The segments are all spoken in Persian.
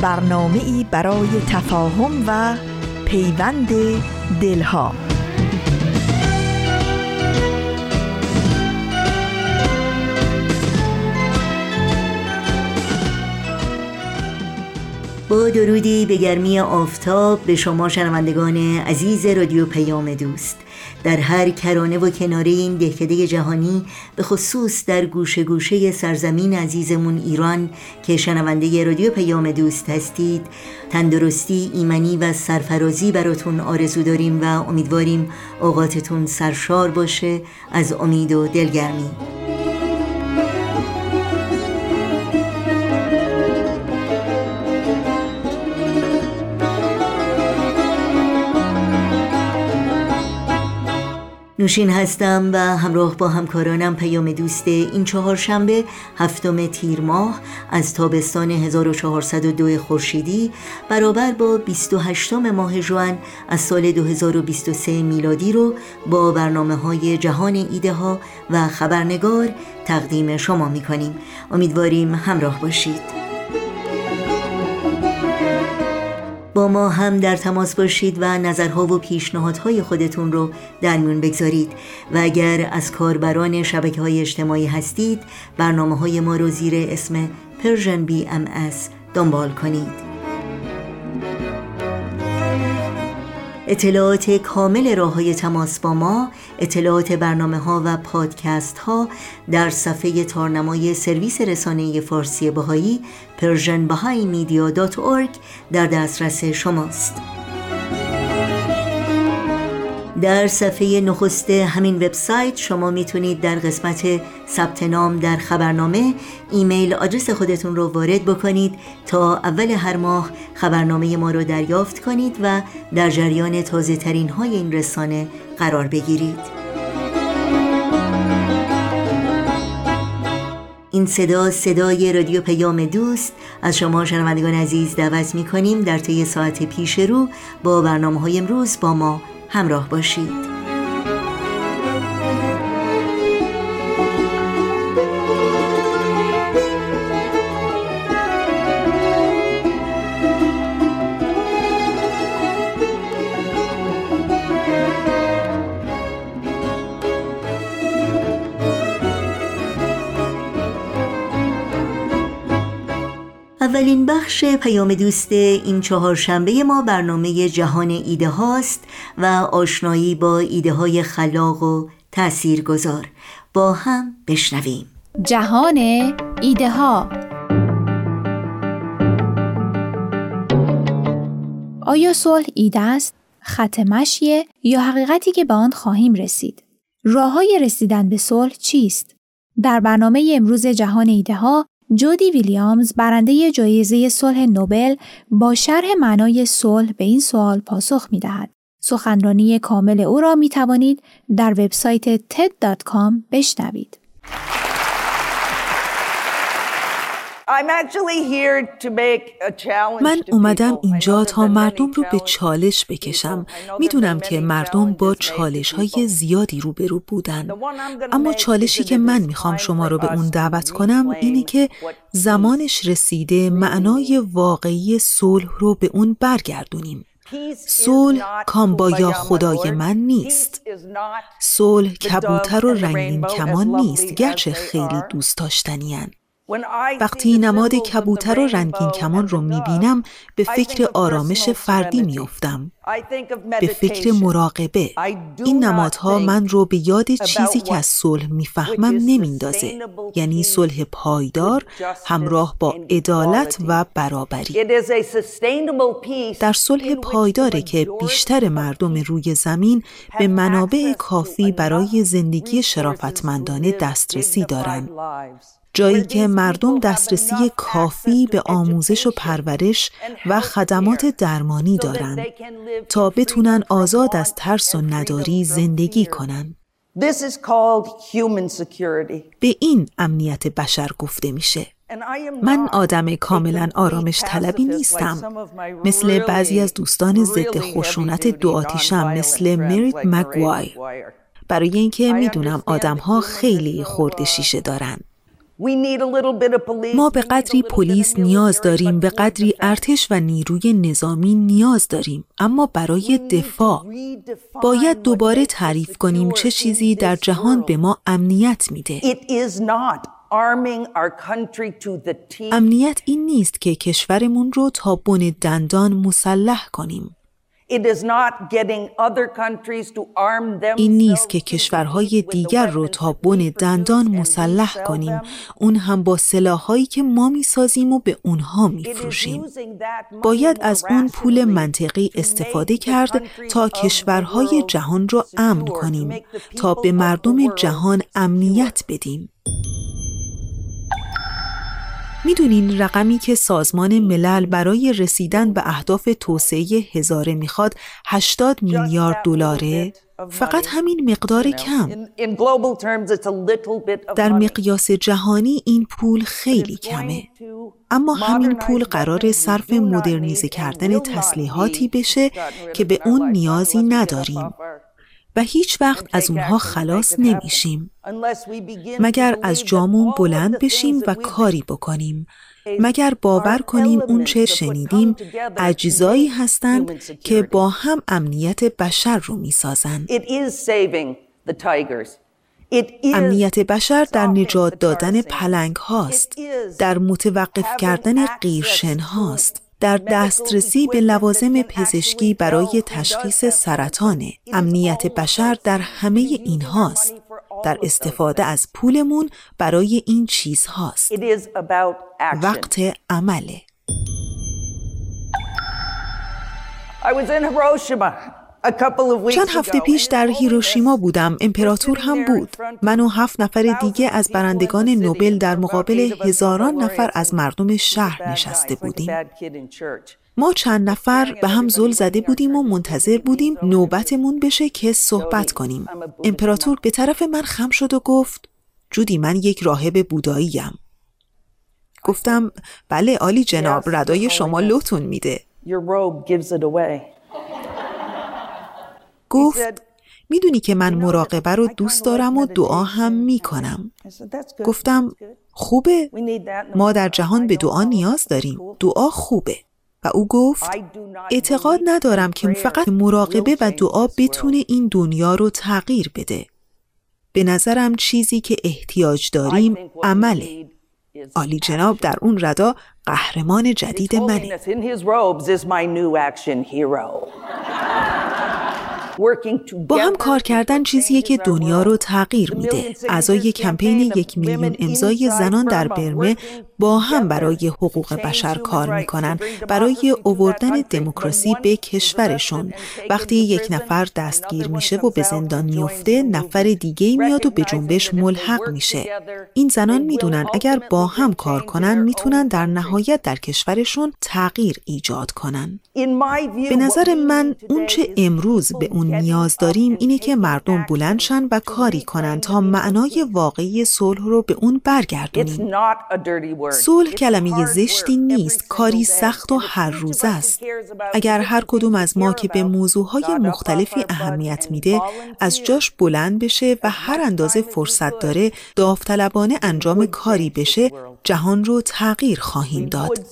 برنامه ای برای تفاهم و پیوند دلها. با درودی به گرمی آفتاب به شما شنوندگان عزیز رادیو پیام دوست. در هر کرانه و کناره این دهکده جهانی به خصوص در گوشه گوشه سرزمین عزیزمون ایران که شنونده رادیو پیام دوست هستید تندرستی ایمنی و سرفرازی براتون آرزو داریم و امیدواریم اوقاتتون سرشار باشه. از امید و دلگرمی. نوشین هستم و همراه با همکارانم پیام دوست این چهارشنبه هفتم تیر ماه از تابستان 1402 خورشیدی برابر با 28 ماه جوان از سال 2023 میلادی رو با برنامه های جهان ایده ها و خبرنگار تقدیم شما می کنیم امیدواریم همراه باشید. با ما هم در تماس باشید و نظرها و پیشنهادهای خودتون رو در میون بگذارید. و اگر از کاربران شبکه های اجتماعی هستید برنامه های ما رو زیر اسم Persian BMS دنبال کنید. اطلاعات کامل راه های تماس با ما اطلاعات برنامه ها و پادکست ها در صفحه تارنمای سرویس رسانه فارسی بهایی persianbahaimedia.org در دسترس شماست. در صفحه نخست همین وبسایت شما می‌تونید در قسمت ثبت نام در خبرنامه ایمیل آدرس خودتون رو وارد بکنید تا اول هر ماه خبرنامه ما رو دریافت کنید و در جریان تازه ترین های این رسانه قرار بگیرید. این صدا صدای رادیو پیام دوست. از شما شنوندگان عزیز دعوت می کنیم در طی ساعت پیش رو با برنامه های امروز با ما همراه باشید. بخش پیام دوست این چهارشنبه ما برنامه جهان ایده هاست و آشنایی با ایده های خلاق و تأثیر گذار با هم بشنویم جهان ایده ها آیا صلح ایده است؟ خط مشیه یا حقیقتی که به آن خواهیم رسید؟ راه های رسیدن به صلح چیست؟ در برنامه امروز جهان ایده ها جودی ویلیامز برنده جایزه صلح نوبل با شرح معنای صلح به این سوال پاسخ می دهد. سخنرانی کامل او را می توانید در وبسایت TED.com بشنوید. من اومدم اینجا تا مردم رو به چالش بکشم. می‌دونم که مردم با چالش های زیادی روبرو بودن. اما چالشی که من می‌خوام شما رو به اون دعوت کنم اینه که زمانش رسیده معنای واقعی صلح رو به اون برگردونیم. صلح کامبایا خدای من نیست. صلح کبوتر و رنگین کمان نیست. گرچه خیلی دوست داشتنیان وقتی نماد کبوتر و رنگین کمان رو می‌بینم به فکر آرامش فردی میافتم. به فکر مراقبه. این نمادها من رو به یاد چیزی که از صلح می‌فهمم نمیندازه. یعنی صلح پایدار همراه با عدالت و برابری. در صلح پایداره که بیشتر مردم روی زمین به منابع کافی برای زندگی شرافتمندانه دسترسی دارند جایی که مردم دسترسی کافی به آموزش و پرورش و خدمات درمانی دارند تا بتونن آزاد از ترس و نداری زندگی کنند. به این امنیت بشر گفته میشه. من آدم کاملا آرامش طلبی نیستم. مثل بعضی از دوستان ضد خشونت دو آتیشم مثل مریت مگوایر برای اینکه می‌دونم آدمها خیلی خورد شیشه دارن. ما به قدری پلیس نیاز داریم به قدری ارتش و نیروی نظامی نیاز داریم. اما برای دفاع باید دوباره تعریف کنیم چه چیزی در جهان به ما امنیت میده. امنیت این نیست که کشورمون رو تا بن دندان مسلح کنیم. این نیست که کشورهای دیگر رو تا بن دندان مسلح کنیم. اون هم با سلاحهایی که ما می‌سازیم و به اونها میفروشیم. باید از اون پول منطقی استفاده کرد تا کشورهای جهان رو امن کنیم. تا به مردم جهان امنیت بدیم. می‌دونین رقمی که سازمان ملل برای رسیدن به اهداف توسعه هزاره می‌خواد 80 میلیارد دلاره؟ فقط همین مقدار کم. در مقیاس جهانی این پول خیلی کمه. اما همین پول قرار صرف مدرنیزه کردن تسلیحاتی بشه که به اون نیازی نداریم. و هیچ وقت از اونها خلاص نمیشیم. مگر از جامون بلند بشیم و کاری بکنیم. مگر باور کنیم اون چه شنیدیم اجزایی هستند که با هم امنیت بشر رو می‌سازند امنیت بشر در نجات دادن پلنگ هاست. در متوقف کردن قیرشن هاست. در دسترسی به لوازم پزشکی برای تشخیص سرطان امنیت بشر در همه این هاست. در استفاده از پولمون برای این چیز هاست. وقت عمله. چند هفته پیش در هیروشیما بودم. امپراتور هم بود. من و هفت نفر دیگه از برندگان نوبل در مقابل هزاران نفر از مردم شهر نشسته بودیم. ما چند نفر به هم زل زده بودیم و منتظر بودیم نوبتمون بشه که صحبت کنیم. امپراتور به طرف من خم شد و گفت جودی من یک راهب بوداییم گفتم بله عالی جناب ردای شما لوتون میده. گفت می‌دونی که من مراقبه رو دوست دارم و دعا هم می‌کنم. گفتم خوبه. ما در جهان به دعا نیاز داریم. دعا خوبه. و او گفت اعتقاد ندارم که فقط مراقبه و دعا بتونه این دنیا رو تغییر بده. به نظرم چیزی که احتیاج داریم عمله. آلی جناب در اون ردا قهرمان جدید منه. با هم کار کردن چیزیه که دنیا رو تغییر میده. اعضای کمپین یک میلیون امضای زنان در برمه با هم برای حقوق بشر کار می‌کنن. برای اووردن دموکراسی به کشورشون. وقتی یک نفر دستگیر میشه و به زندان میفته نفر دیگه میاد و به جنبش ملحق میشه. این زنان می‌دونن اگر با هم کار کنن می‌تونن در نهایت در کشورشون تغییر ایجاد کنن. به نظر من اونچه امروز به اون نیاز داریم اینه که مردم بلندشن و کاری کنن تا معنای واقعی صلح رو به اون برگردونیم. صلح کلمه زشتی نیست. کاری سخت و هر روز است. اگر هر کدوم از ما که به موضوعهای مختلفی اهمیت میده از جاش بلند بشه و هر اندازه فرصت داره داوطلبانه انجام کاری بشه جهان رو تغییر خواهیم داد.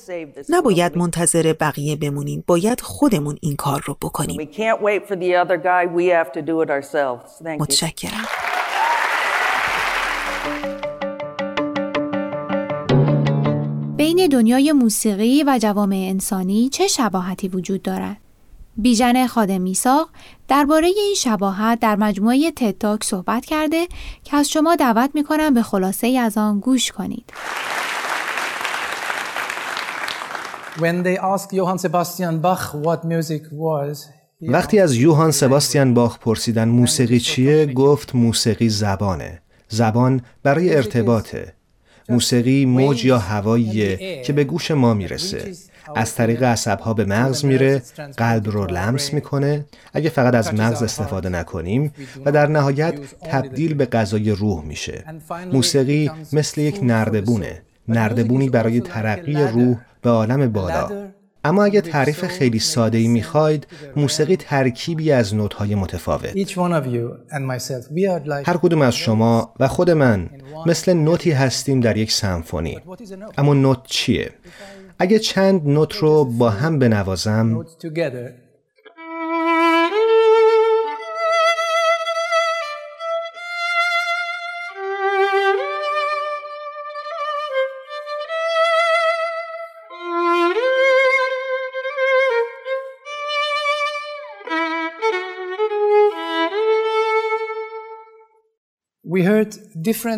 نباید منتظر بقیه بمونیم. باید خودمون این کار رو بکنیم. متشکرم. بین دنیای موسیقی و جوامع انسانی چه شباهتی وجود دارد؟ بیژن خادم میساق درباره این شباهت در مجموعه تتاک صحبت کرده که از شما دعوت می‌کنم به خلاصه ای از آن گوش کنید. وقتی از یوهان سباستیان باخ پرسیدن موسیقی چیه گفت موسیقی زبانه. زبان برای ارتباطه. موسیقی موج یا هواییه که به گوش ما می‌رسه. از طریق عصبها به مغز میره قلب رو لمس می‌کنه. اگه فقط از مغز استفاده نکنیم و در نهایت تبدیل به غذای روح میشه. موسیقی مثل یک نردبونه. نردبونی برای ترقی روح به عالم بالا. اما اگه تعریف خیلی ساده ای می‌خواید موسیقی ترکیبی از نوت‌های متفاوت. هر کدوم از شما و خود من مثل نوتی هستیم در یک سمفونی. اما نوت چیه؟ اگه چند نوت رو با هم بنوازم.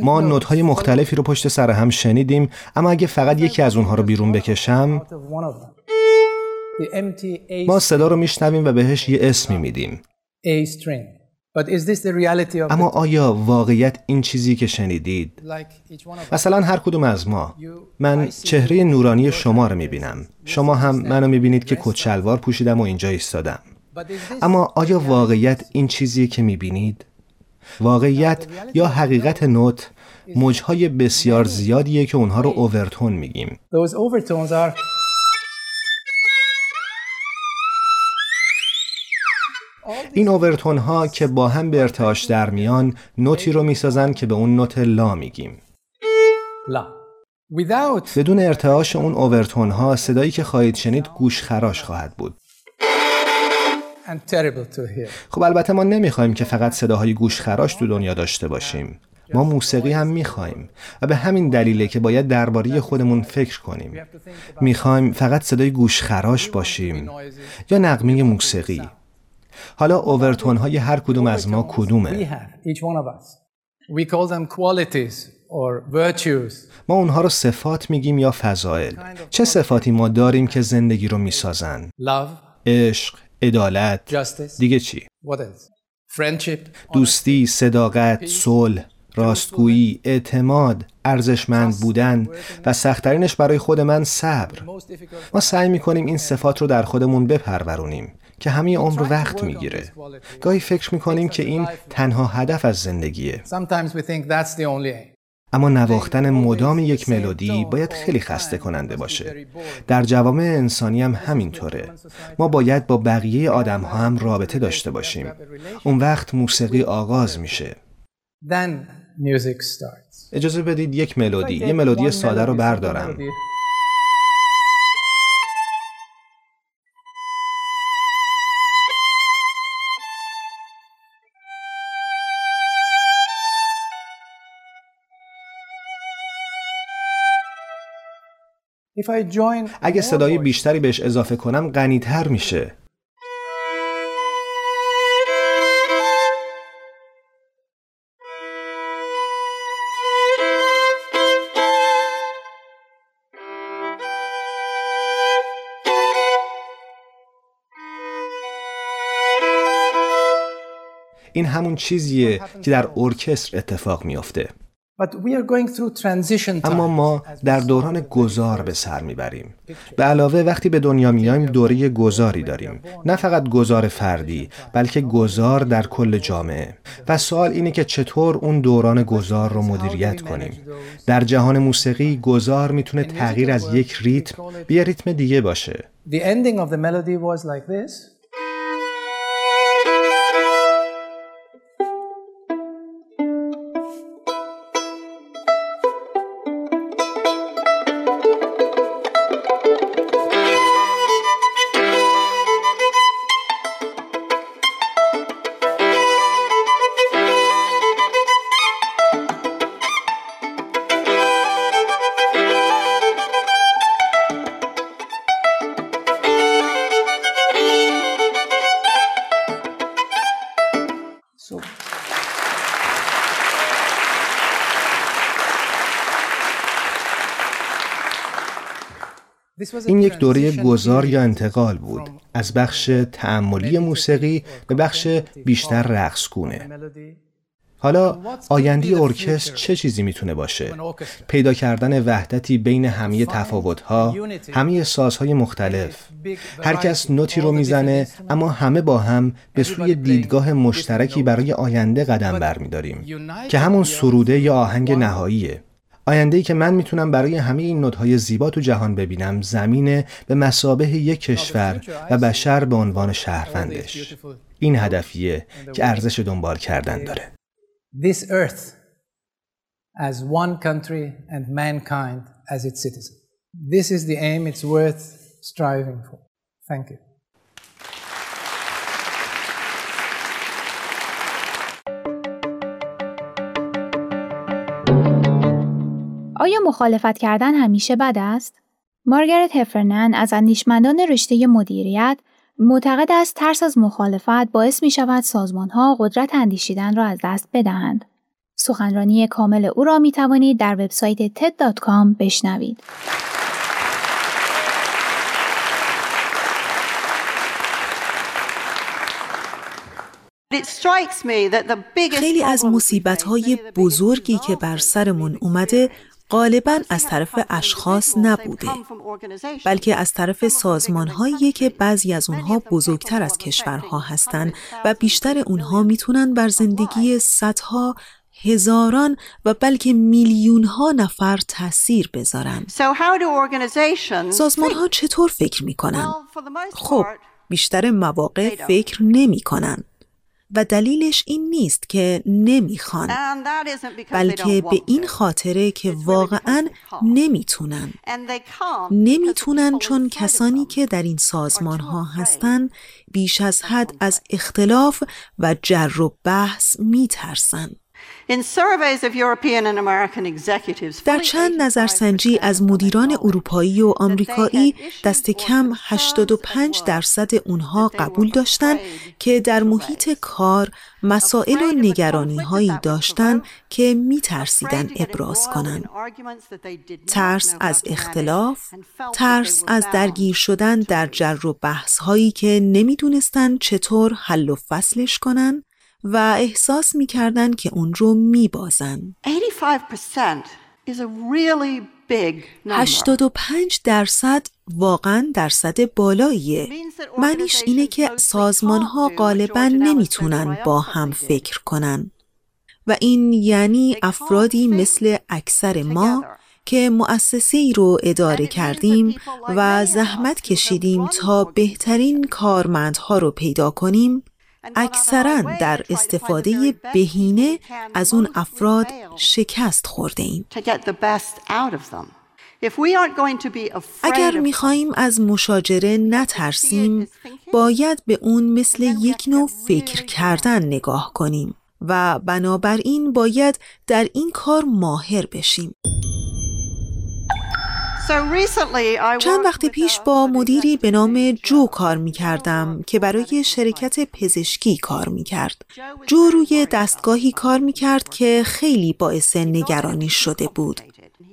ما نوت های مختلفی رو پشت سر هم شنیدیم اما اگه فقط یکی از اونها رو بیرون بکشم ما صدا رو میشنویم و بهش یه اسمی میدیم اما آیا واقعیت این چیزی که شنیدید؟ مثلا هر کدوم از ما. من چهره نورانی شما رو می‌بینم. شما هم منو می‌بینید که کچلوار پوشیدم و اینجا ایستادم. اما آیا واقعیت این چیزی که می‌بینید؟ واقعیت یا حقیقت نوت موجهای بسیار زیادیه که اونها رو اوورتون میگیم. این اوورتون ها که با هم به ارتعاش در میان نوتی رو می‌سازن که به اون نوت لا میگیم. بدون ارتعاش اون اوورتون ها صدایی که خواهید شنید گوش خراش خواهد بود. خب البته ما نمی‌خوایم که فقط صداهای گوشخراش تو دنیا داشته باشیم. ما موسیقی هم می‌خوایم و به همین دلیله که باید درباره خودمون فکر کنیم. می‌خوایم فقط صدای گوشخراش باشیم یا نقمه موسیقی. حالا اوورتون های هر کدوم از ما کدومه؟ ما اونها رو صفات میگیم یا فضائل. چه صفاتی ما داریم که زندگی رو می‌سازن؟ عشق. عدالت. دیگه چی؟ دوستی صداقت صلح راستگویی اعتماد ارزشمند بودن و سختترینش برای خود من صبر. ما سعی می‌کنیم این صفات رو در خودمون بپرورونیم که همه عمر وقت می‌گیره. گاهی فکر می‌کنیم که این تنها هدف از زندگیه. اما نواختن مدام یک ملودی باید خیلی خسته کننده باشه. در جوامع انسانی هم همینطوره. ما باید با بقیه آدم ها هم رابطه داشته باشیم. اون وقت موسیقی آغاز میشه. اجازه بدید یک ملودی یه ملودی ساده رو بردارم. اگه صدای بیشتری بهش اضافه کنم غنیتر میشه. این همون چیزیه که در ارکستر اتفاق میافته. اما ما در دوران گذار به سر می‌بریم. به علاوه وقتی به دنیا میایم دوره گذاری داریم. نه فقط گذار فردی بلکه گذار در کل جامعه. و سوال اینه که چطور اون دوران گذار رو مدیریت کنیم؟ در جهان موسیقی گذار می‌تونه تغییر از یک ریتم به ریتم دیگه باشه. این یک دوره گذار یا انتقال بود از بخش تعملی موسیقی به بخش بیشتر رقصگونه حالا آینده ارکستر چه چیزی می‌تونه باشه؟ پیدا کردن وحدتی بین همه تفاوتها، همه سازهای مختلف. هر کس نوتی رو می‌زنه اما همه با هم به سوی دیدگاه مشترکی برای آینده قدم برمیداریم که همون سروده یا آهنگ نهاییه. آینده ای که من می‌تونم برای همه این نوتهای زیبا تو جهان ببینم زمینه به مسابه یک کشور و بشر به عنوان شهروندش. این هدفیه که ارزش دنبال کردن داره. this earth as one country and mankind as its citizen. This is the aim it's worth striving for. Thank you. آیا مخالفت کردن همیشه بد است؟ مارگرت هفرنن از اندیشمندان رشته مدیریت معتقد است ترس از مخالفت باعث می شود سازمان ها قدرت اندیشیدن را از دست بدهند. سخنرانی کامل او را می توانید در وبسایت TED.com بشنوید. خیلی از مصیبت های بزرگی که بر سرمون اومده غالبا از طرف اشخاص نبوده بلکه از طرف سازمان هایی که بعضی از اونها بزرگتر از کشورها هستند و بیشتر اونها می‌تونن بر زندگی صدها هزاران و بلکه میلیون ها نفر تاثیر بذارن. سازمان ها چطور فکر می‌کنن؟ خب بیشتر مواقع فکر نمی‌کنن. و دلیلش این نیست که نمی‌خوان بلکه به این خاطره که واقعا نمی‌تونن. نمی‌تونن چون کسانی که در این سازمان ها هستن بیش از حد از اختلاف و جر و بحث میترسن. در چند نظرسنجی از مدیران اروپایی و آمریکایی دست کم 85 درصد اونها قبول داشتند که در محیط کار مسائل و نگرانی هایی داشتند که می ترسیدن ابراز کنند. ترس از اختلاف، ترس از درگیر شدن در جر و بحث هایی که نمی‌دونستند چطور حل و فصلش کنند و احساس می‌کردن که اون رو میبازن. 85 درصد واقعا درصد بالاییه. معنیش اینه که سازمان ها غالبا نمی‌تونن با هم فکر کنن. و این یعنی افرادی مثل اکثر ما که مؤسسه ای رو اداره کردیم و زحمت کشیدیم تا بهترین کارمندها رو پیدا کنیم اکثرا در استفاده بهینه از اون افراد شکست خورده ایم. اگر می‌خواهیم از مشاجره نترسیم باید به اون مثل یک نوع فکر کردن نگاه کنیم و بنابراین باید در این کار ماهر بشیم. چند وقت پیش با مدیری به نام جو کار می کردم که برای شرکت پزشکی کار می کرد. جو روی دستگاهی کار می کرد که خیلی باعث نگرانی شده بود.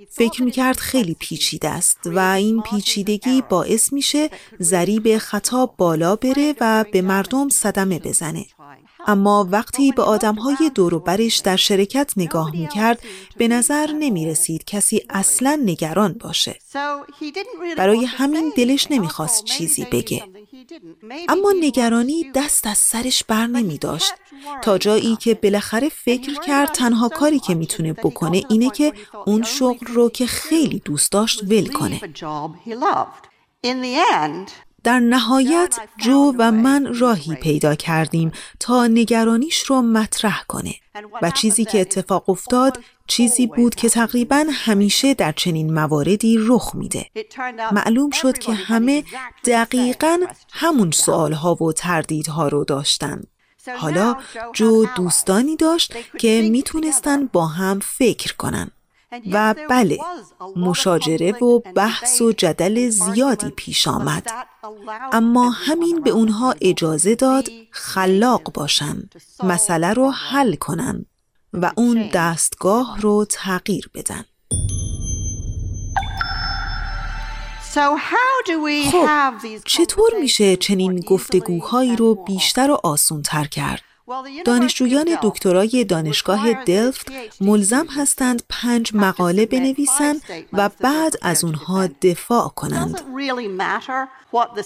فکر می کرد خیلی پیچیده است و این پیچیدگی باعث میشه ضریب خطا بالا بره و به مردم صدمه بزنه. اما وقتی به آدمهای برش در شرکت نگاه می کرد به نظر نمی رسید کسی اصلا نگران باشه. برای همین دلش نمی‌خواست چیزی بگه. اما نگرانی دست از سرش بر نمی داشت تا جایی که بالاخره فکر کرد تنها کاری که می‌تونه بکنه اینه که اون شغل رو که خیلی دوست داشت ول کنه. در نهایت جو و من راهی پیدا کردیم تا نگرانیش رو مطرح کنه و چیزی که اتفاق افتاد چیزی بود که تقریبا همیشه در چنین مواردی رخ میده. معلوم شد که همه دقیقا همون سوالها و تردیدها رو داشتن. حالا جو دوستانی داشت که می‌تونستن با هم فکر کنن. و بله مشاجره و بحث و جدل زیادی پیش آمد. اما همین به اونها اجازه داد خلاق باشن مسئله رو حل کنن و اون دستگاه رو تغییر بدن. خب چطور میشه چنین گفتگوهایی رو بیشتر و آسونتر کرد؟ دانشجویان دکترای دانشگاه دلفت ملزم هستند پنج مقاله بنویسند و بعد از اونها دفاع کنند.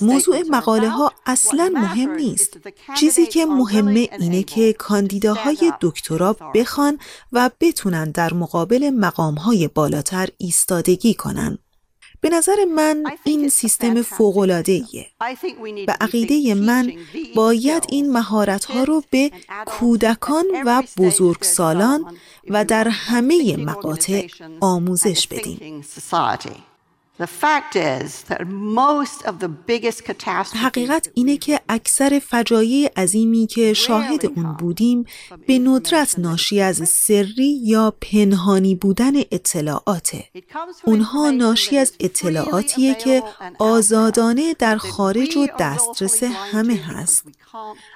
موضوع مقاله ها اصلا مهم نیست. چیزی که مهمه اینه که کاندیداهای دکترا بخوان و بتونن در مقابل مقامهای بالاتر ایستادگی کنند. به نظر من این سیستم فوق‌العاده‌ایه. به عقیده من باید این مهارت‌ها رو به کودکان و بزرگسالان و در همه مقاطع آموزش بدیم. حقیقت اینه که اکثر فجایع عظیمی که شاهد اون بودیم به ندرت ناشی از سری یا پنهانی بودن اطلاعاته. اونها ناشی از اطلاعاتیه که آزادانه در خارج و دسترس همه هست.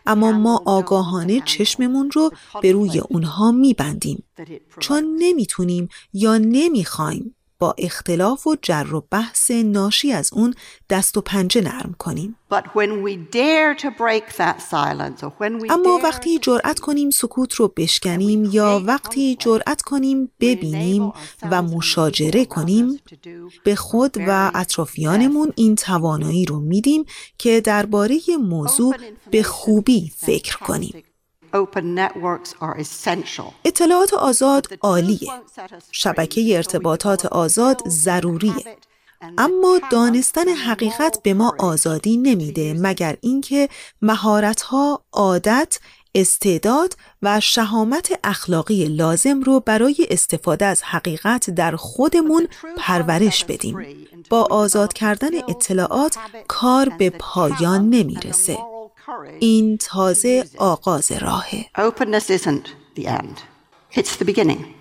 اما ما آگاهانه چشممون رو به روی اونها میبندیم. چون نمی‌تونیم یا نمی‌خوایم با اختلاف و جر و بحث ناشی از اون دست و پنجه نرم کنیم. اما وقتی جرأت کنیم سکوت رو بشکنیم یا وقتی جرأت کنیم ببینیم و مشاجره کنیم به خود و اطرافیانمون این توانایی رو میدیم که درباره موضوع به خوبی فکر کنیم. اطلاعات آزاد عالیه. شبکه ارتباطات آزاد ضروریه. اما دانستن حقیقت به ما آزادی نمیده مگر اینکه مهارت‌ها، عادت، استعداد و شهامت اخلاقی لازم رو برای استفاده از حقیقت در خودمون پرورش بدیم. با آزاد کردن اطلاعات کار به پایان نمی‌رسه. این تازه آغاز راهه. Openness isn't the end. It's the beginning.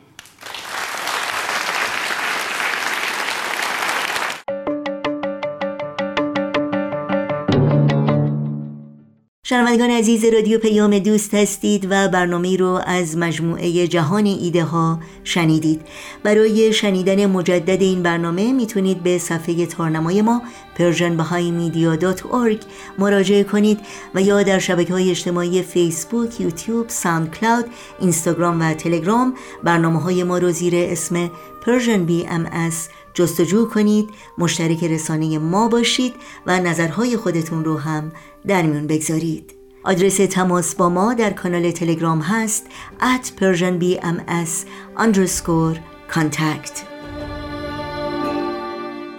شنوندگان عزیز رادیو پیام دوست هستید و برنامه رو از مجموعه جهان ایده ها شنیدید. برای شنیدن مجدد این برنامه می‌تونید به صفحه تارنمای ما persianbahaimedia.org مراجعه کنید و یا در شبکه های اجتماعی فیسبوک، یوتیوب، ساوند کلاود، اینستاگرام و تلگرام برنامه های ما رو زیر اسم Persian BMS جستجو کنید مشترک رسانه ما باشید و نظرهای خودتون رو هم در میون بگذارید. آدرس تماس با ما در کانال تلگرام هست at persianbms underscore contact.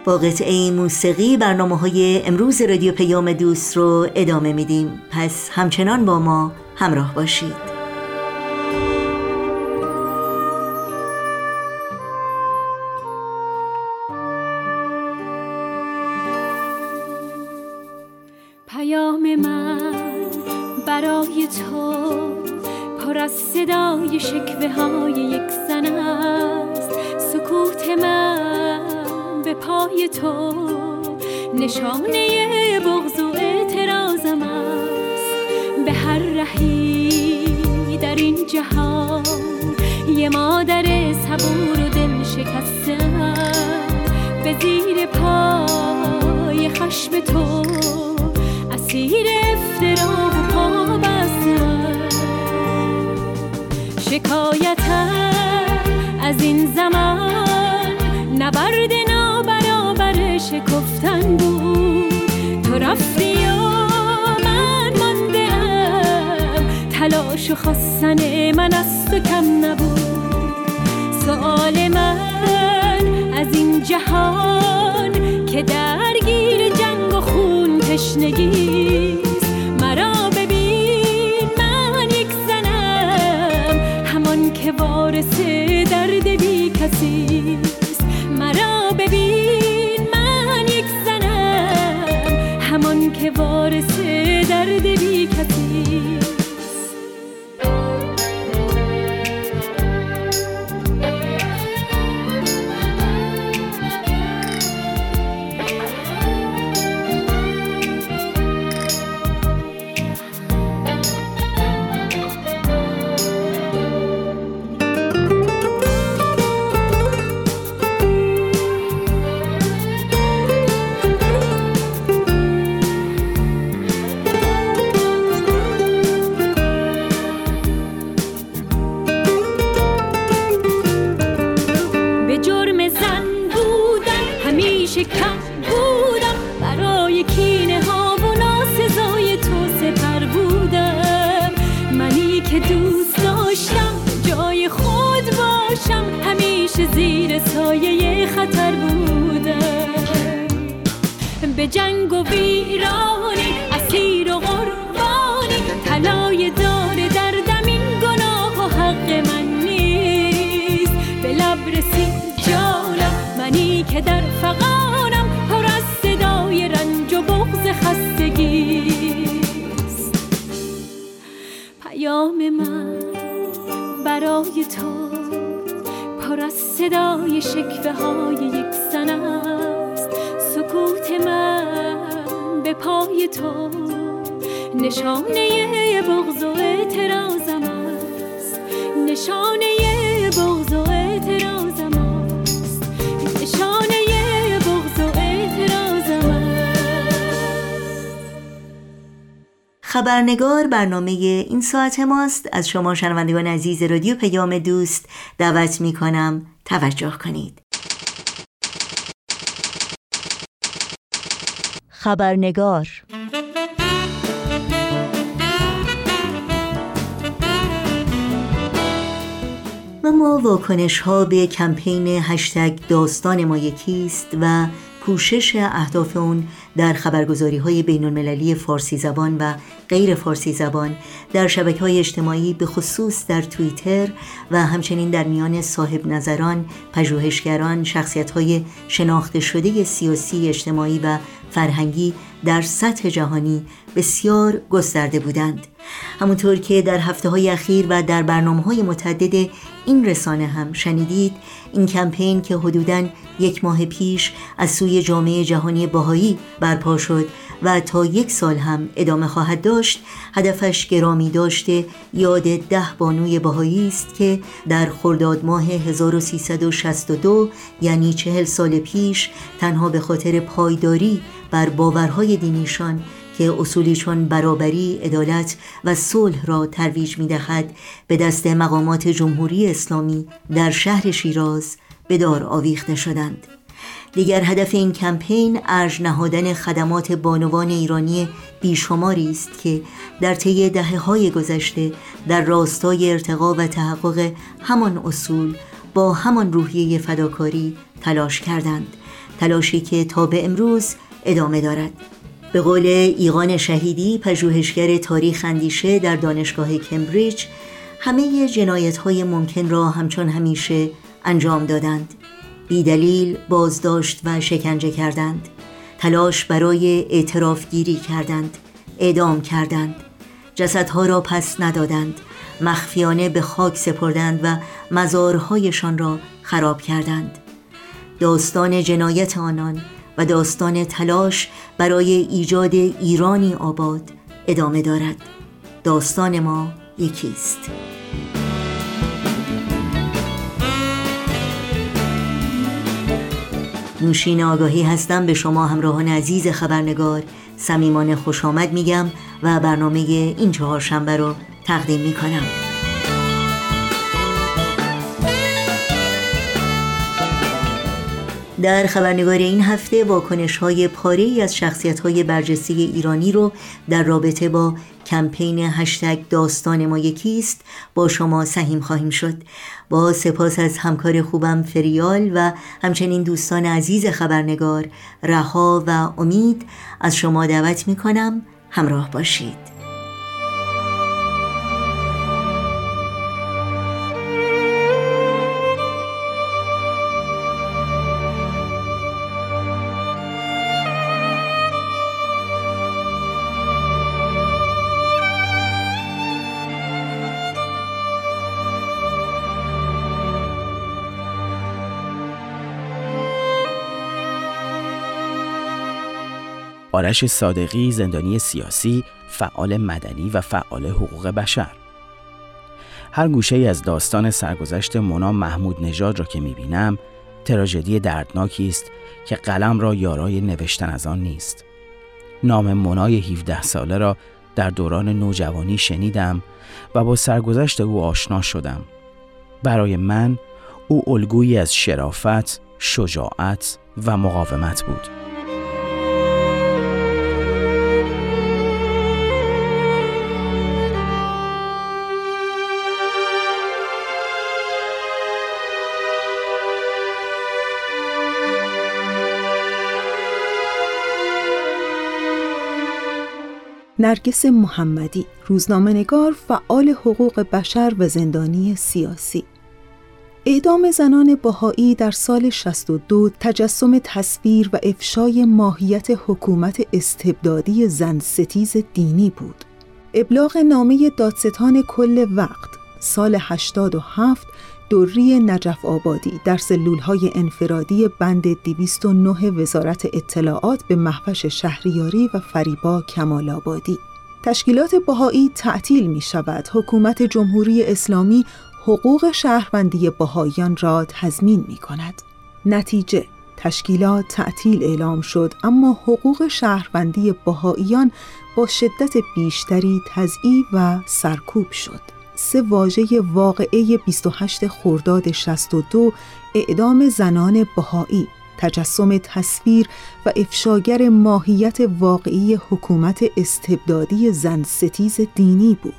با قطعه موسیقی برنامه های امروز رادیو پیام دوست رو ادامه میدیم. پس همچنان با ما همراه باشید. نشانه بغض و اعتراضم است. به هر رهی در این جهان یه مادر صبور و دل شکستم به زیر پای خشم تو اسیر افترا و پا شکایتم از این زمان نبرد نابرابر شکفتن تلاش و خواستن من از تو کم نبود. سوال من از این جهان که درگیر جنگ و خون تشنگی وارث درد بی کسی مرا ببین من یک زنم همان که وارث درد بی جنگ و ویرانی اسیر و قربانی. طلای داره در دمین گناه و حق من نیست. به لب رسید جانم منی که در فقانم پر از صدای رنج و بغز خستگیست پیام من برای تو پر از صدای شکوه های یک سنه سکوت من به پای تو. نشانه بغض و اعتراضم است. نشانه بغض و اعتراضم است. نشانه بغض و اعتراضم است. خبرنگار برنامه این ساعت ماست. از شما شنوندگان عزیز رادیو پیام دوست دعوت می کنم توجه کنید. خبرنگار. و ما واکنش ها به کمپین هشتگ داستان ما یکیست و پوشش اهداف اون در خبرگزاری های بین المللی فارسی زبان و غیر فارسی زبان در شبکه های اجتماعی به خصوص در توییتر و همچنین در میان صاحب نظران، پژوهشگران، شخصیت های شناخته شده سیاسی، اجتماعی و فرهنگی در سطح جهانی بسیار گسترده بودند. همونطور که در هفته های اخیر و در برنامه های متعدد این رسانه هم شنیدید این کمپین که حدوداً یک ماه پیش از سوی جامعه جهانی باهایی برپا شد و تا یک سال هم ادامه خواهد داشت هدفش گرامی داشته یاد ده بانوی باهایی است که در خرداد ماه 1362 یعنی چهل سال پیش تنها به خاطر پایداری بر باورهای دینیشان که اصولی چون برابری، عدالت و صلح را ترویج می دهد به دست مقامات جمهوری اسلامی در شهر شیراز به دار آویخته شدند. دیگر هدف این کمپین ارج نهادن خدمات بانوان ایرانی بیشماری است که در طی دهه های گذشته در راستای ارتقا و تحقق همان اصول با همان روحیه فداکاری تلاش کردند تلاشی که تا به امروز ادامه دارد. به قول ایقان شهیدی پژوهشگر تاریخ اندیشه در دانشگاه کمبریج همه جنایت های ممکن را همچون همیشه انجام دادند. بیدلیل بازداشت و شکنجه کردند. تلاش برای اعتراف گیری کردند اعدام کردند. جسدها را پس ندادند. مخفیانه به خاک سپردند و مزارهایشان را خراب کردند. داستان جنایت آنان و داستان تلاش برای ایجاد ایرانی آباد ادامه دارد. داستان ما یکیست. نوشین آگاهی هستم به شما همراهان عزیز خبرنگار صمیمانه خوش آمد میگم و برنامه این چهارشنبه رو تقدیم می‌کنم. در خبرنگار این هفته واکنش های پاره ای از شخصیت های برجسته ایرانی رو در رابطه با کمپین هشتگ داستان ما یکیست با شما سهیم خواهیم شد. با سپاس از همکار خوبم فریال و همچنین دوستان عزیز خبرنگار رها و امید از شما دعوت می کنم همراه باشید. آرش صادقی زندانی سیاسی، فعال مدنی و فعال حقوق بشر. هر گوشه ای از داستان سرگذشت مونا محمود نژاد را که می‌بینم تراژدی دردناکی است که قلم را یارای نوشتن از آن نیست. نام منای 17 ساله را در دوران نوجوانی شنیدم و با سرگذشت او آشنا شدم. برای من او الگویی از شرافت، شجاعت و مقاومت بود. نرگس محمدی روزنامهنگار فعال حقوق بشر و زندانی سیاسی اعدام زنان بهایی در سال 62 تجسم تصویر و افشای ماهیت حکومت استبدادی زن ستیز دینی بود. ابلاغ نامه دادستان کل وقت سال 87 دوری نجف آبادی در سلولهای انفرادی بند 209 وزارت اطلاعات به محوش شهریاری و فریبا کمال آبادی. تشکیلات بهایی تعطیل می شود. حکومت جمهوری اسلامی حقوق شهروندی بهاییان را تضمین می کند. نتیجه تشکیلات تعطیل اعلام شد اما حقوق شهروندی بهاییان با شدت بیشتری تضعیف و سرکوب شد. سه واژه واقعه 28 خرداد 62 اعدام زنان بهایی تجسم تصویر و افشاگر ماهیت واقعی حکومت استبدادی زن ستیز دینی بود.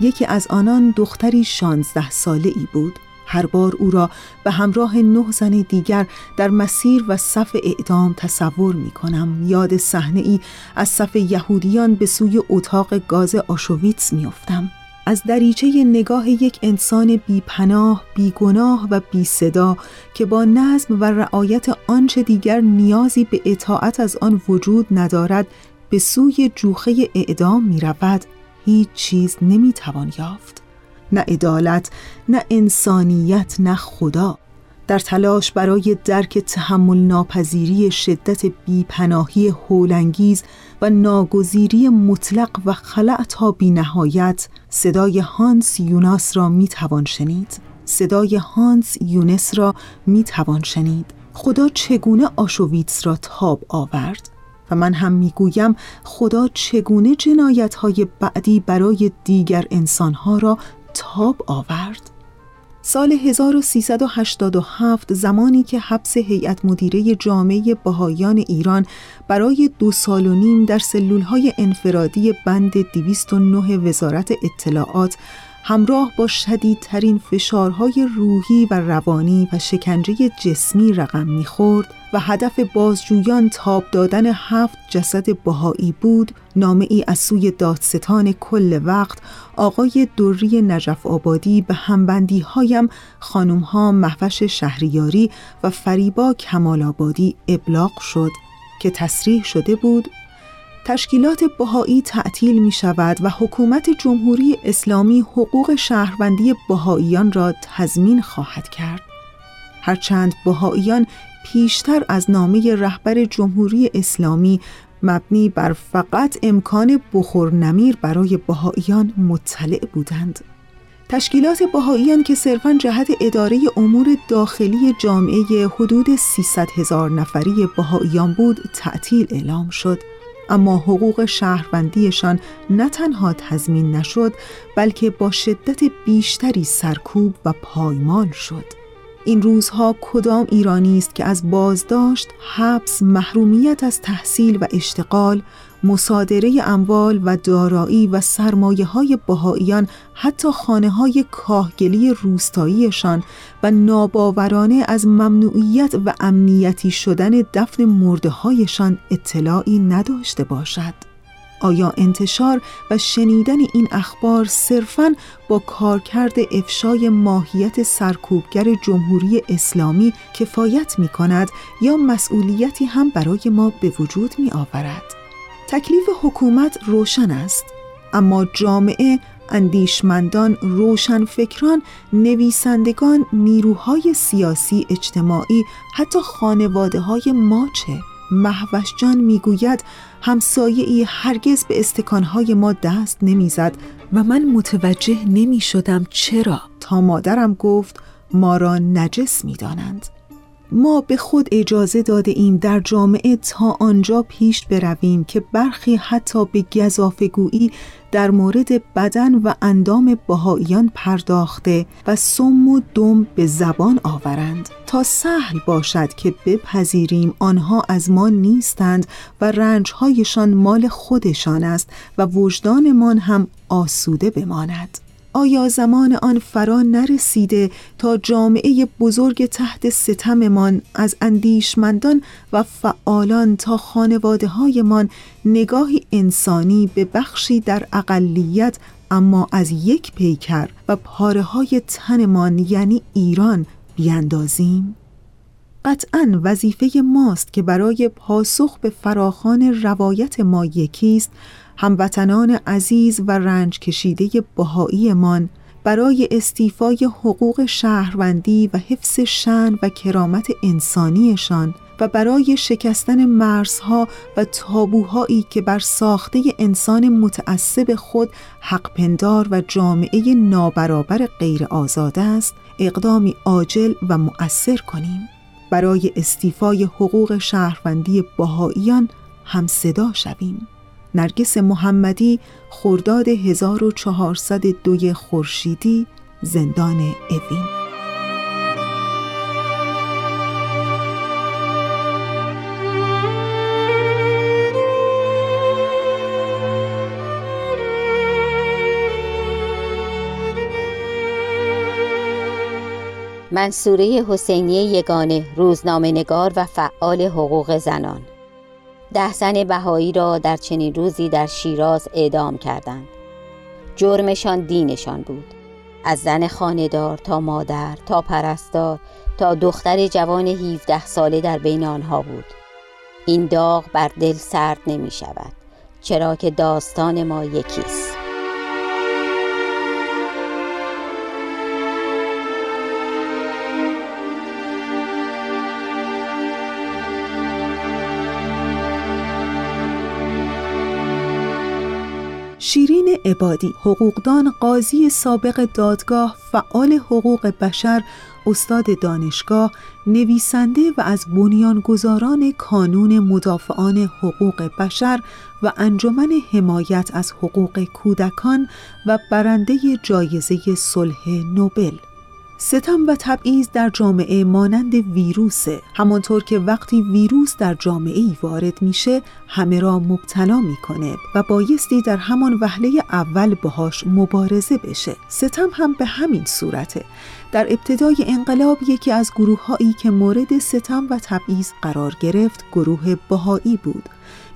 یکی از آنان دختری شانزده ساله ای بود. هر بار او را به همراه نه زن دیگر در مسیر و صف اعدام تصور می کنم یاد صحنه ای از صف یهودیان به سوی اتاق گاز آشویتس می افتم. از دریچه نگاه یک انسان بی پناه، بی گناه و بی صدا که با نظم و رعایت آنچه دیگر نیازی به اطاعت از آن وجود ندارد به سوی جوخه اعدام می رود هیچ چیز نمی توان یافت. نه عدالت نه انسانیت نه خدا. در تلاش برای درک تحمل ناپذیری شدت بیپناهی هولانگیز و ناگزیری مطلق و خلع تا بی نهایت صدای هانس یوناس را می توان شنید. صدای هانس یونس را می توان شنید. خدا چگونه آشویتس را تاب آورد؟ و من هم می‌گویم خدا چگونه جنایت های بعدی برای دیگر انسانها را تاب آورد؟ سال 1387 زمانی که حبس هیئت مدیره جامعه بهایان ایران برای دو سال و نیم در سلولهای انفرادی بند 209 وزارت اطلاعات همراه با شدیدترین فشارهای روحی و روانی و شکنجه جسمی رقم می‌خورد و هدف بازجویان تاب دادن هفت جسد بهایی بود نامه ای از سوی دادستان کل وقت آقای دوری نجف آبادی به همبندی هایم خانم ها محوش شهریاری و فریبا کمال آبادی ابلاغ شد که تصریح شده بود تشکیلات بهایی تعطیل می شود و حکومت جمهوری اسلامی حقوق شهروندی بهاییان را تضمین خواهد کرد. هرچند بهاییان پیشتر از نامه رهبر جمهوری اسلامی مبنی بر فقط امکان بخور نمیر برای بهاییان مطلع بودند. تشکیلات بهاییان که صرفا جهت اداره امور داخلی جامعه حدود 300 هزار نفری بهاییان بود تعطیل اعلام شد اما حقوق شهروندیشان نه تنها تضمین نشد بلکه با شدت بیشتری سرکوب و پایمال شد. این روزها کدام ایرانی است که از بازداشت، حبس، محرومیت از تحصیل و اشتغال، مصادره اموال و دارایی و سرمایه های بهاییان حتی خانه های کاهگلی روستاییشان و ناباورانه از ممنوعیت و امنیتی شدن دفن مرده هایشان اطلاعی نداشته باشد. آیا انتشار و شنیدن این اخبار صرفاً با کارکرد افشای ماهیت سرکوبگر جمهوری اسلامی کفایت می کند یا مسئولیتی هم برای ما به وجود می آورد؟ تکلیف حکومت روشن است اما جامعه اندیشمندان، روشنفکران، نویسندگان، نیروهای سیاسی اجتماعی، حتی خانواده های ما چه؟ محوش جان می‌گوید همسایه ای هرگز به استکانهای ما دست نمی‌زد و من متوجه نمی شدم چرا تا مادرم گفت ما را نجس می دانند. ما به خود اجازه داده ایم در جامعه تا آنجا پیش برویم که برخی حتی به گذافگویی در مورد بدن و اندام بهاییان پرداخته و سم و دم به زبان آورند. تا سهل باشد که بپذیریم آنها از ما نیستند و رنجهایشان مال خودشان است و وجدانمان هم آسوده بماند. آیا زمان آن فرا نرسیده تا جامعه بزرگ تحت ستممان از اندیشمندان و فعالان تا خانواده هایمان نگاهی انسانی به بخشی در اقلیت اما از یک پیکر و پاره های تنمان یعنی ایران بیندازیم؟ قطعا وظیفه ماست که برای پاسخ به فراخان روایت ما یکیست هموطنان عزیز و رنج کشیده بهاییمان برای استیفای حقوق شهروندی و حفظ شن و کرامت انسانیشان و برای شکستن مرزها و تابوهایی که بر ساخته انسان متعصب خود حقپندار و جامعه نابرابر غیر آزاده است اقدامی عاجل و مؤثر کنیم. برای استیفای حقوق شهروندی بهاییان هم صدا شویم. نرگس محمدی خرداد 1402 خورشیدی زندان اوین. منصوره حسینی یگانه روزنامه نگار و فعال حقوق زنان. ده زن بهایی را در چنین روزی در شیراز اعدام کردند. جرمشان دینشان بود. از زن خاندار تا مادر تا پرستار تا دختر جوان 17 ساله در بین آنها بود. این داغ بر دل سرد نمی شود چرا که داستان ما یکیست شیرین عبادی حقوقدان قاضی سابق دادگاه فعال حقوق بشر استاد دانشگاه نویسنده و از بنیانگذاران کانون مدافعان حقوق بشر و انجمن حمایت از حقوق کودکان و برنده جایزه صلح نوبل. ستم و تبعیض در جامعه مانند ویروسه. همانطور که وقتی ویروس در جامعه ای وارد میشه همه را مبتلا می‌کنه و بایستی در همان وهله اول باهاش مبارزه بشه. ستم هم به همین صورته. در ابتدای انقلاب یکی از گروه هایی که مورد ستم و تبعیض قرار گرفت گروه بهایی بود.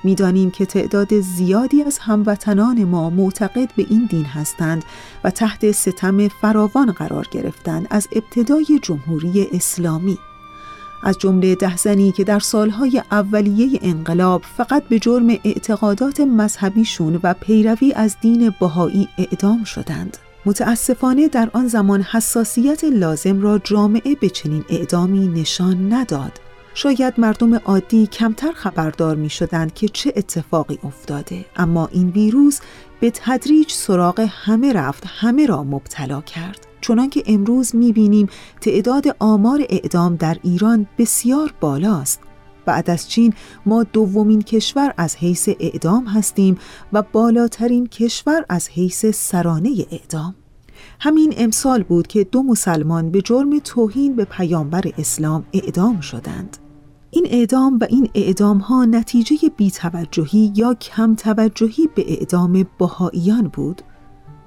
می‌دانیم که تعداد زیادی از هموطنان ما معتقد به این دین هستند و تحت ستم فراوان قرار گرفتند از ابتدای جمهوری اسلامی از جمله ده زنی که در سالهای اولیه انقلاب فقط به جرم اعتقادات مذهبیشون و پیروی از دین بهایی اعدام شدند. متاسفانه در آن زمان حساسیت لازم را جامعه به چنین اعدامی نشان نداد شاید مردم عادی کمتر خبردار می شدند که چه اتفاقی افتاده. اما این ویروس به تدریج سراغ همه رفت همه را مبتلا کرد. چنانکه امروز می بینیم تعداد آمار اعدام در ایران بسیار بالاست. بعد از چین ما دومین کشور از حیث اعدام هستیم و بالاترین کشور از حیث سرانه اعدام. همین امسال بود که دو مسلمان به جرم توهین به پیامبر اسلام اعدام شدند. این اعدام و این اعدام ها نتیجه بیتوجهی یا کم توجهی به اعدام بهاییان بود.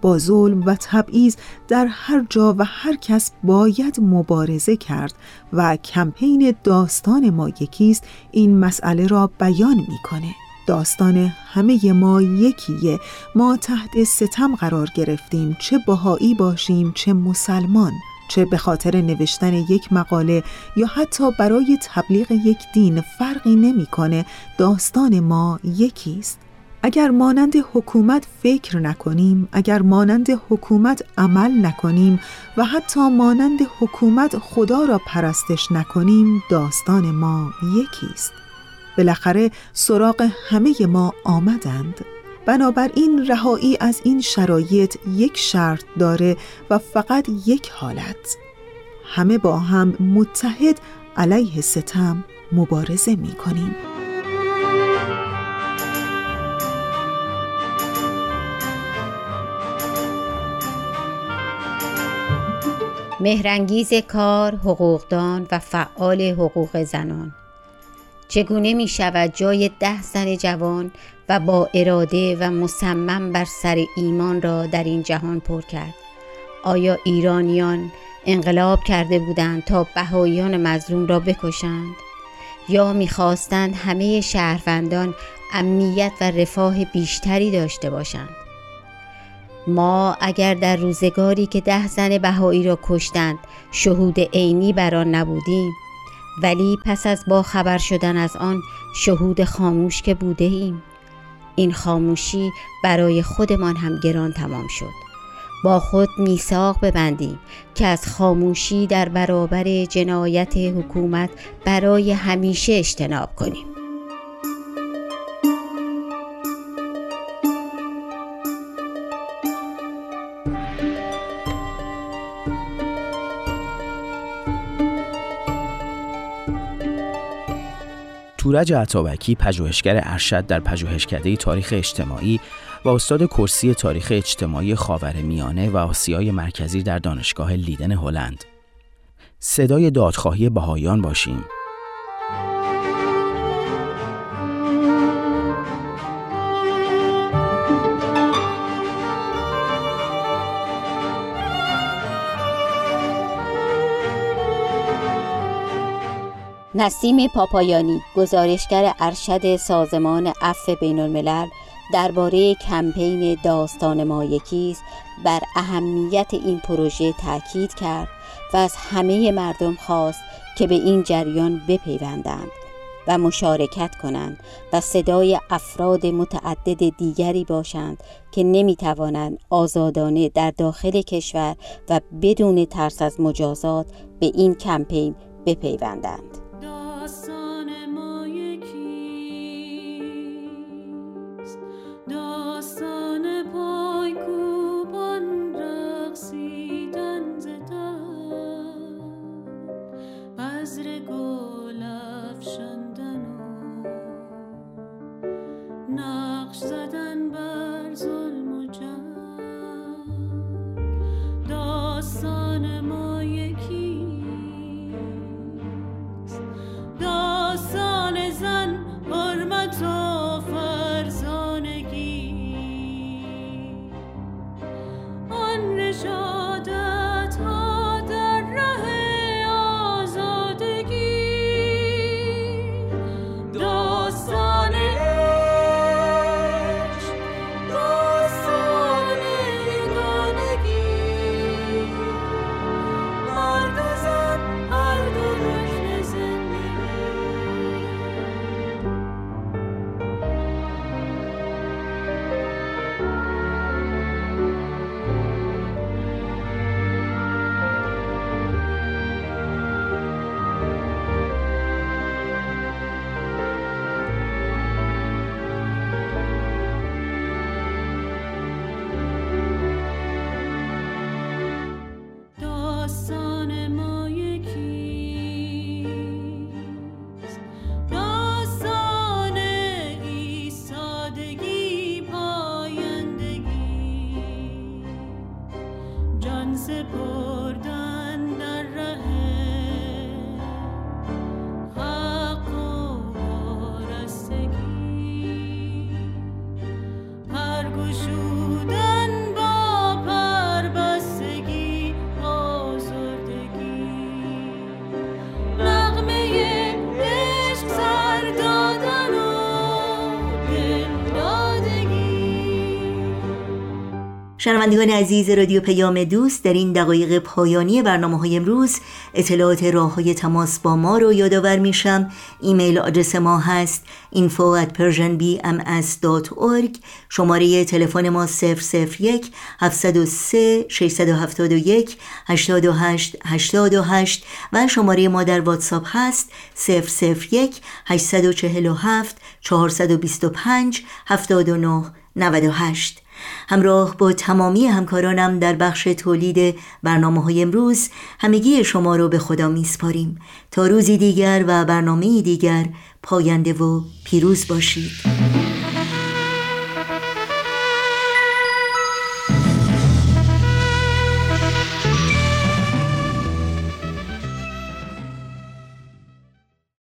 با ظلم و تبعیض در هر جا و هر کس باید مبارزه کرد و کمپین داستان ما یکیست این مسئله را بیان می‌کنه. داستان همه ما یکیه. ما تحت ستم قرار گرفتیم چه بهایی باشیم چه مسلمان. چه به خاطر نوشتن یک مقاله یا حتی برای تبلیغ یک دین فرقی نمی‌کنه داستان ما یکی است. اگر مانند حکومت فکر نکنیم اگر مانند حکومت عمل نکنیم و حتی مانند حکومت خدا را پرستش نکنیم داستان ما یکی است. بالاخره سراغ همه ما آمدند. بنابراین رهایی از این شرایط یک شرط داره و فقط یک حالت همه با هم متحد علیه ستم مبارزه می کنیم. مهرنگیز کار، حقوقدان و فعال حقوق زنان چگونه می شود جای ده زن جوان و با اراده و مصمم بر سر ایمان را در این جهان پر کرد. آیا ایرانیان انقلاب کرده بودند تا بهاییان مظلوم را بکشند؟ یا می‌خواستند همه شهروندان امنیت و رفاه بیشتری داشته باشند؟ ما اگر در روزگاری که ده زن بهایی را کشتند شهود عینی بر آن نبودیم ولی پس از با خبر شدن از آن شهود خاموش که بوده ایم. این خاموشی برای خودمان هم گران تمام شد. با خود میثاق ببندیم که از خاموشی در برابر جنایت حکومت برای همیشه اجتناب کنیم. تورج عطابکی پژوهشگر ارشد در پژوهشکده تاریخ اجتماعی و استاد کرسی تاریخ اجتماعی خاور میانه و آسیای مرکزی در دانشگاه لیدن هلند. صدای دادخواهی بهایان باشیم. نسیم پاپایانی گزارشگر ارشد سازمان عفو بین الملل درباره کمپین داستان ما یکیست بر اهمیت این پروژه تاکید کرد و از همه مردم خواست که به این جریان بپیوندند و مشارکت کنند و صدای افراد متعدد دیگری باشند که نمی توانند آزادانه در داخل کشور و بدون ترس از مجازات به این کمپین بپیوندند. cô. Bible. شنوندگان عزیز رادیو پیام دوست در این دقایق پایانی برنامه های امروز اطلاعات راه های تماس با ما رو یادآور میشم. ایمیل آدرس ما هست info at persianbms.org شماره تلفن ما 001 703 671 828 828 و شماره ما در واتساپ هست 001 847 425 79 98 همراه با تمامی همکارانم در بخش تولید برنامه های امروز همگی شما رو به خدا میسپاریم. تا روزی دیگر و برنامه دیگر پاینده و پیروز باشید.